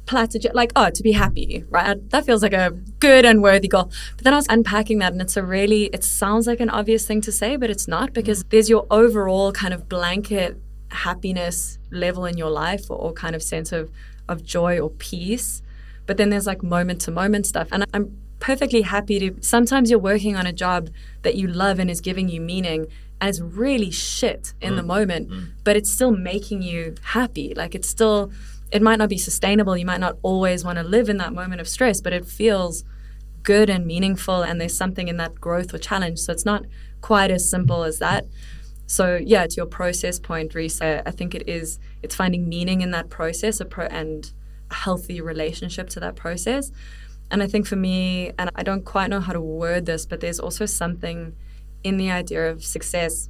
platitude, like, oh, to be happy, right? That feels like a good and worthy goal. But then I was unpacking that, and it's a really, it sounds like an obvious thing to say, but it's not because mm. there's your overall kind of blanket happiness level in your life or, or kind of sense of, of joy or peace. But then there's like moment to moment stuff. And I'm perfectly happy to, sometimes you're working on a job that you love and is giving you meaning. And it's really shit in the mm. moment, mm. but it's still making you happy. Like it's still, it might not be sustainable. You might not always want to live in that moment of stress, but it feels good and meaningful. And there's something in that growth or challenge. So it's not quite as simple as that. So yeah, to your process point, Reece, I think it is. It's finding meaning in that process, pro- and a healthy relationship to that process. And I think for me, and I don't quite know how to word this, but there's also something in the idea of success.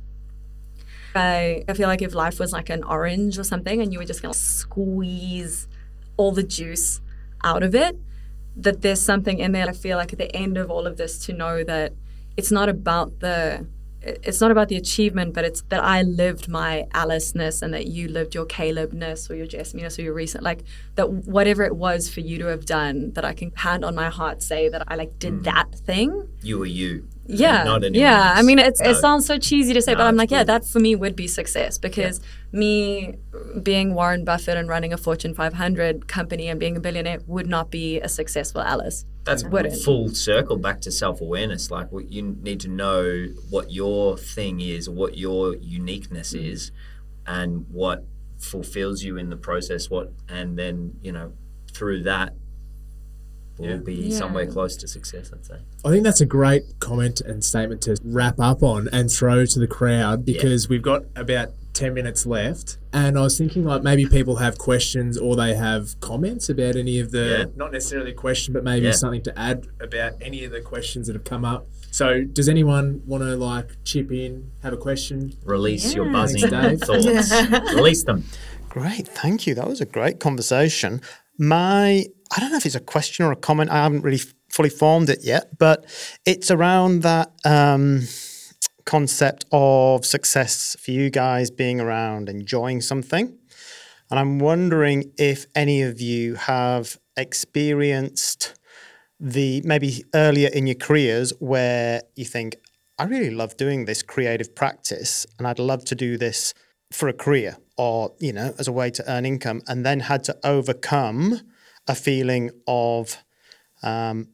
I, I feel like if life was like an orange or something, and you were just gonna squeeze all the juice out of it, that there's something in there. I feel like at the end of all of this, to know that it's not about the it's not about the achievement, but it's that I lived my Alice-ness and that you lived your Caleb-ness or your Jessamy-ness or your Reece-ness, like that whatever it was for you to have done, that I can hand on my heart say that I like did mm. that thing. you were you Yeah. not yeah. I mean, it's, it sounds so cheesy to say, but I'm like, yeah, that for me would be success because me being Warren Buffett and running a Fortune 500 company and being a billionaire would not be a successful Alice. That's Wouldn't. full circle back to self awareness. Like what you need to know what your thing is, what your uniqueness Mm. is, and what fulfills you in the process. What and then you know through that will Yeah. be Yeah. somewhere close to success. I'd say. I think that's a great comment and statement to wrap up on and throw to the crowd because we've got about 10 minutes left. And I was thinking like maybe people have questions or they have comments about any of the, Yeah. not necessarily a question, but maybe Yeah. something to add about any of the questions that have come up. So does anyone want to like chip in, have a question? Release your buzzing Thanks, thoughts. Release them. Great, thank you. That was a great conversation. My, I don't know if it's a question or a comment. I haven't really fully formed it yet, but it's around that um, concept of success for you guys being around enjoying something. And I'm wondering if any of you have experienced the maybe earlier in your careers where you think, I really love doing this creative practice and I'd love to do this for a career or, you know, as a way to earn income, and then had to overcome a feeling of, um,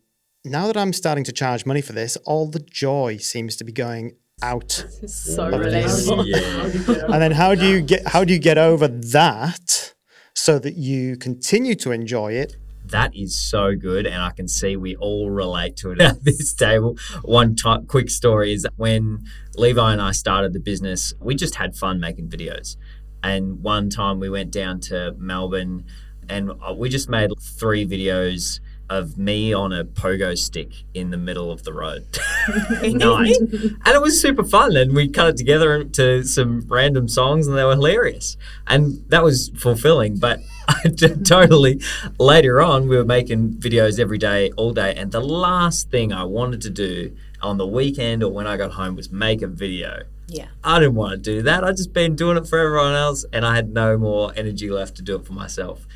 now that I'm starting to charge money for this, all the joy seems to be going out. so relatable. Yeah. And then how do you get how do you get over that so that you continue to enjoy it That is so good, and I can see we all relate to it at this table. One ti quick story is when Levi and I started the business, we just had fun making videos. And one time we went down to Melbourne, and uh, we just made three videos of me on a pogo stick in the middle of the road night. And it was super fun. And we cut it together to some random songs and they were hilarious. And that was fulfilling. But I totally, later on, we were making videos every day, all day. And the last thing I wanted to do on the weekend or when I got home was make a video. Yeah. I didn't want to do that. I'd just been doing it for everyone else and I had no more energy left to do it for myself.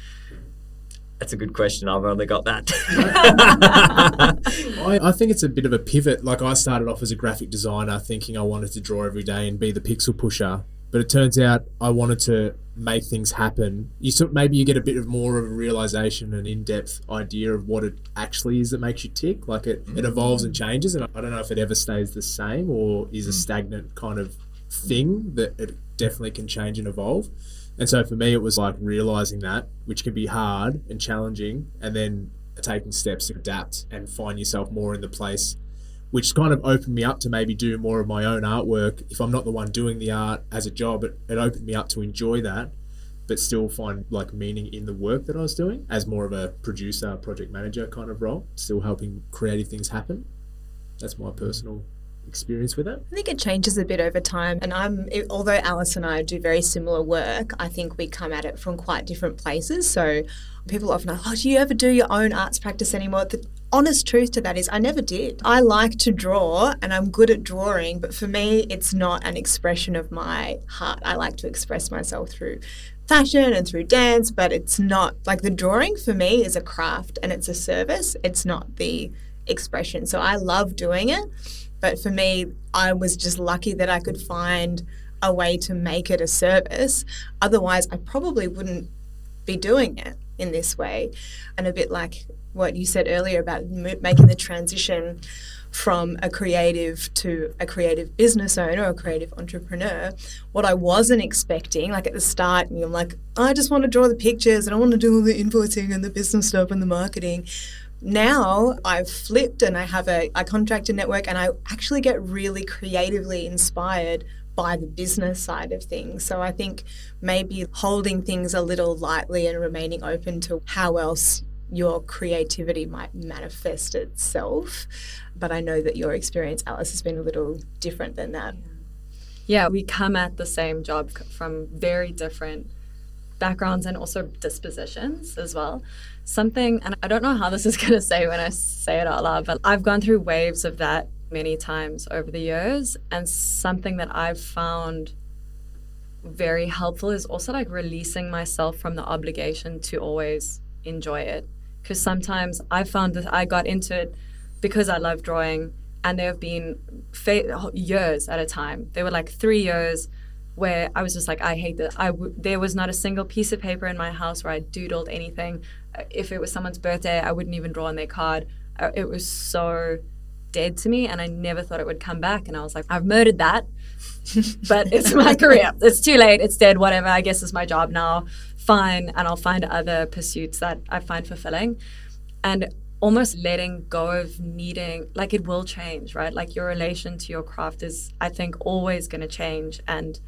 That's a good question. I've only got that. I, I think it's a bit of a pivot. Like I started off as a graphic designer thinking I wanted to draw every day and be the pixel pusher. But it turns out I wanted to make things happen. You sort maybe you get a bit of more of a realization and in-depth idea of what it actually is that makes you tick. Like it, it evolves and mm. changes, and I don't know if it ever stays the same or is a mm. stagnant kind of thing that it definitely can change and evolve. And so for me, it was like realizing that, which can be hard and challenging, and then taking steps to adapt and find yourself more in the place, which kind of opened me up to maybe do more of my own artwork. If I'm not the one doing the art as a job, it, it opened me up to enjoy that, but still find like meaning in the work that I was doing as more of a producer, project manager kind of role, still helping creative things happen. That's my personal experience with it. I think it changes a bit over time. And I'm, although Alice and I do very similar work, I think we come at it from quite different places. So people often ask, oh, do you ever do your own arts practice anymore? The honest truth to that is I never did. I like to draw and I'm good at drawing, but for me, it's not an expression of my heart. I like to express myself through fashion and through dance, but it's not like the drawing for me is a craft and it's a service. It's not the expression. So I love doing it. But for me, I was just lucky that I could find a way to make it a service. Otherwise, I probably wouldn't be doing it in this way. And a bit like what you said earlier about making the transition from a creative to a creative business owner or a creative entrepreneur, what I wasn't expecting, like at the start, and I'm like, I just want to draw the pictures and I want to do all the invoicing and the business stuff and the marketing now I've flipped and I have a, a contractor network and I actually get really creatively inspired by the business side of things. So I think maybe holding things a little lightly and remaining open to how else your creativity might manifest itself. But I know that your experience, Alice, has been a little different than that. Yeah, we come at the same job from very different backgrounds and also dispositions as well. Something, and I don't know how this is going to say when I say it out loud, but I've gone through waves of that many times over the years. And something that I've found very helpful is also like releasing myself from the obligation to always enjoy it. Because sometimes I found that I got into it because I love drawing, and there have been fa- years at a time. There were like three years where I was just like, I hate this. I w- there was not a single piece of paper in my house where I doodled anything. Uh, If it was someone's birthday, I wouldn't even draw on their card. Uh, It was so dead to me, and I never thought it would come back. And I was like, I've murdered that, but it's my career. It's too late. It's dead. Whatever. I guess it's my job now. Fine, and I'll find other pursuits that I find fulfilling. And almost letting go of needing like it will change right like your relation to your craft is i think always going to change and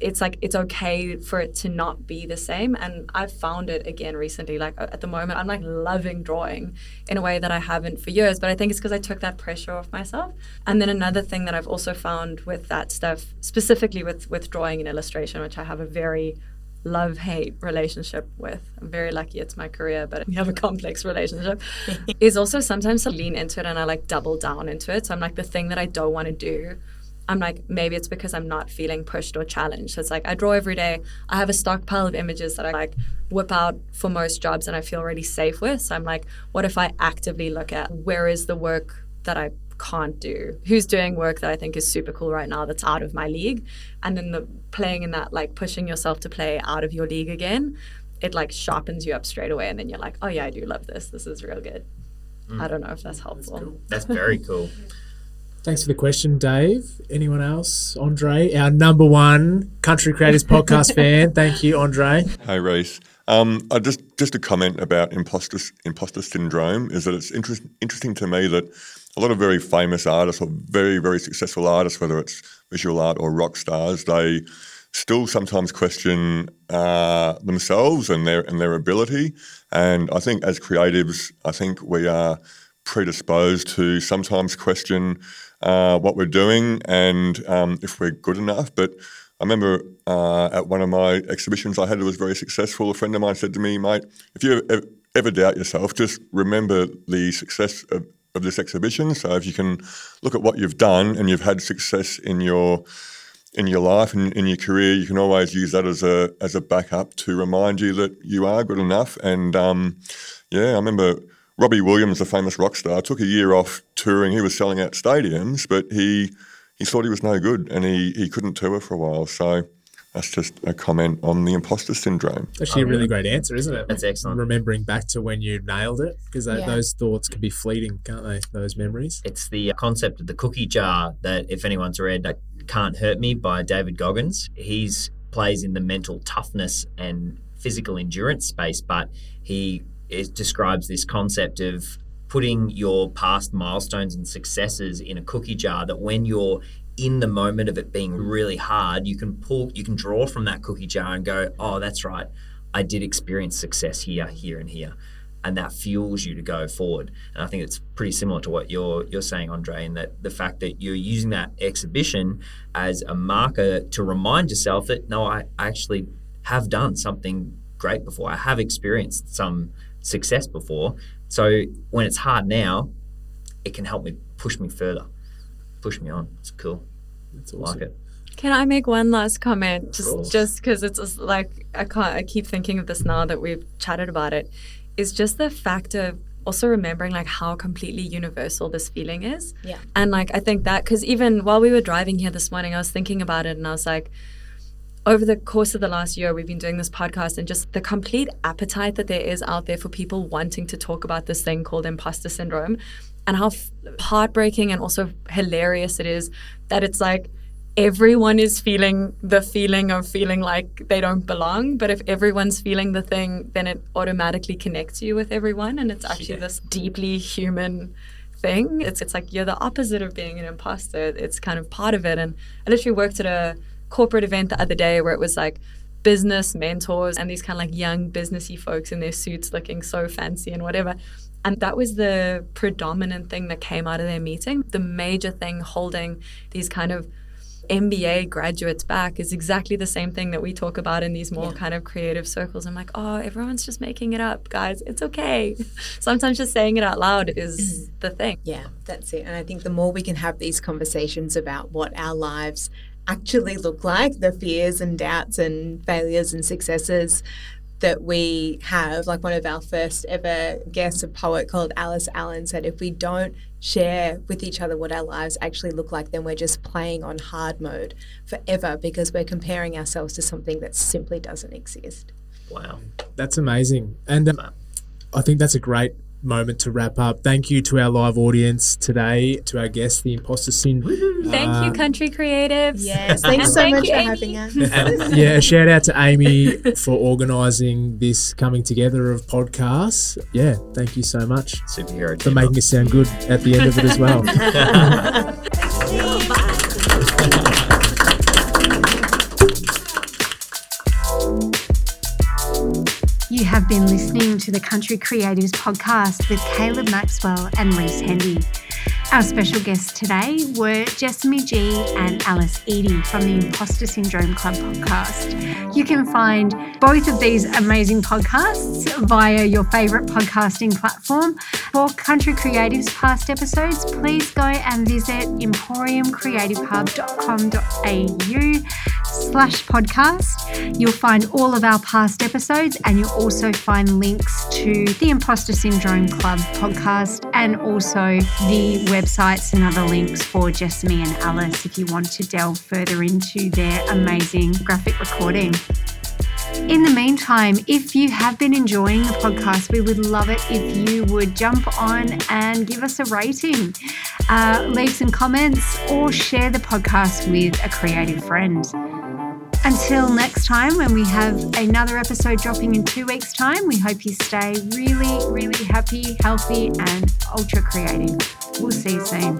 it's like it's okay for it to not be the same and i've found it again recently like at the moment i'm like loving drawing in a way that i haven't for years but i think it's because i took that pressure off myself and then another thing that i've also found with that stuff specifically with with drawing and illustration which i have a very love hate relationship with. I'm very lucky it's my career, but we have a complex relationship. is also sometimes I lean into it and I like double down into it. So I'm like, the thing that I don't want to do, I'm like, maybe it's because I'm not feeling pushed or challenged. So it's like I draw every day. I have a stockpile of images that I like whip out for most jobs and I feel really safe with. So I'm like, what if I actively look at where is the work that I can't do who's doing work that i think is super cool right now that's out of my league and then the playing in that like pushing yourself to play out of your league again it like sharpens you up straight away and then you're like oh yeah i do love this this is real good mm. i don't know if that's helpful that's, cool. that's very cool Thanks for the question, Dave. Anyone else? Andre, our number one Country Creators podcast fan. Thank you, Andre. Hey, Reece. Um, I just just a comment about imposter imposter syndrome is that it's interest, interesting to me that a lot of very famous artists or very, very successful artists, whether it's visual art or rock stars, they still sometimes question uh, themselves and their and their ability. And I think as creatives, I think we are predisposed to sometimes question uh, what we're doing and um, if we're good enough. But I remember uh, at one of my exhibitions I had that was very successful. A friend of mine said to me, "Mate, if you ever, doubt yourself, just remember the success of, of this exhibition. So if you can look at what you've done and you've had success in your in your life and in your career, you can always use that as a as a backup to remind you that you are good enough. And um, yeah, I remember Robbie Williams, the famous rock star, took a year off touring. He was selling out stadiums, but he he thought he was no good and he, he couldn't tour for a while. So that's just a comment on the imposter syndrome. Actually, a really oh, great answer, isn't it? That's excellent. Remembering back to when you nailed it, because yeah. those thoughts can be fleeting, can't they? Those memories. It's the concept of the cookie jar that, if anyone's read, "Can't Hurt Me" by David Goggins. He's plays in the mental toughness and physical endurance space, but he describes this concept of putting your past milestones and successes in a cookie jar that when you're in the moment of it being really hard, you can pull, you can draw from that cookie jar and go, oh, that's right. I did experience success here, here, and here. And that fuels you to go forward. And I think it's pretty similar to what you're you're saying, Andre, in that the fact that you're using that exhibition as a marker to remind yourself that no, I actually have done something great before. I have experienced some success before. So when it's hard now, it can help me push me further push me on. It's cool. It's awesome. like it. Can I make one last comment? Just just because it's just like I can't. I keep thinking of this now that we've chatted about it. Is just the fact of also remembering like how completely universal this feeling is. Yeah. And like I think that because even while we were driving here this morning, I was thinking about it and I was like, over the course of the last year, we've been doing this podcast and just the complete appetite that there is out there for people wanting to talk about this thing called imposter syndrome and how f- heartbreaking and also hilarious it is that it's like everyone is feeling the feeling of feeling like they don't belong. But if everyone's feeling the thing, then it automatically connects you with everyone. And it's actually yeah. this deeply human thing. It's, it's like you're the opposite of being an imposter. It's kind of part of it. And I literally worked at a corporate event the other day where it was like, business mentors and these kind of like young businessy folks in their suits looking so fancy and whatever and that was the predominant thing that came out of their meeting. The major thing holding these kind of MBA graduates back is exactly the same thing that we talk about in these more yeah. kind of creative circles. I'm like, oh, everyone's just making it up, guys. It's okay. Sometimes just saying it out loud is the thing. Yeah, that's it. And I think the more we can have these conversations about what our lives actually look like, the fears and doubts and failures and successes, that we have, like one of our first ever guests, a poet called Alice Allen, said if we don't share with each other what our lives actually look like, then we're just playing on hard mode forever because we're comparing ourselves to something that simply doesn't exist. Wow. That's amazing. And um, I think that's a great moment to wrap up. Thank you to our live audience today, to our guests, the imposter syndrome. Thank you, um, Country Creatives. Yes, thanks so Thank much you, for Amy. having us. And, yeah, a shout out to Amy for organising this coming together of podcasts. Yeah, thank you so much Superhero for making us sound good at the end of it as well. have been listening to the Country Creatives podcast with Caleb Maxwell and Reece Hendy. Our special guests today were Jessamy Gee and Alice Edy from the Imposter Syndrome Club podcast. You can find both of these amazing podcasts via your favourite podcasting platform. For Country Creatives past episodes, please go and visit emporiumcreativehub.com.au slash podcast. You'll find all of our past episodes and you'll also find links to the Imposter Syndrome Club podcast and also the websites and other links for Jessamy and Alice if you want to delve further into their amazing graphic recording. In the meantime, if you have been enjoying the podcast, we would love it if you would jump on and give us a rating, uh, leave some comments, or share the podcast with a creative friend. Until next time, when we have another episode dropping in two weeks' time, we hope you stay really, really happy, healthy, and ultra creative. We'll see you soon.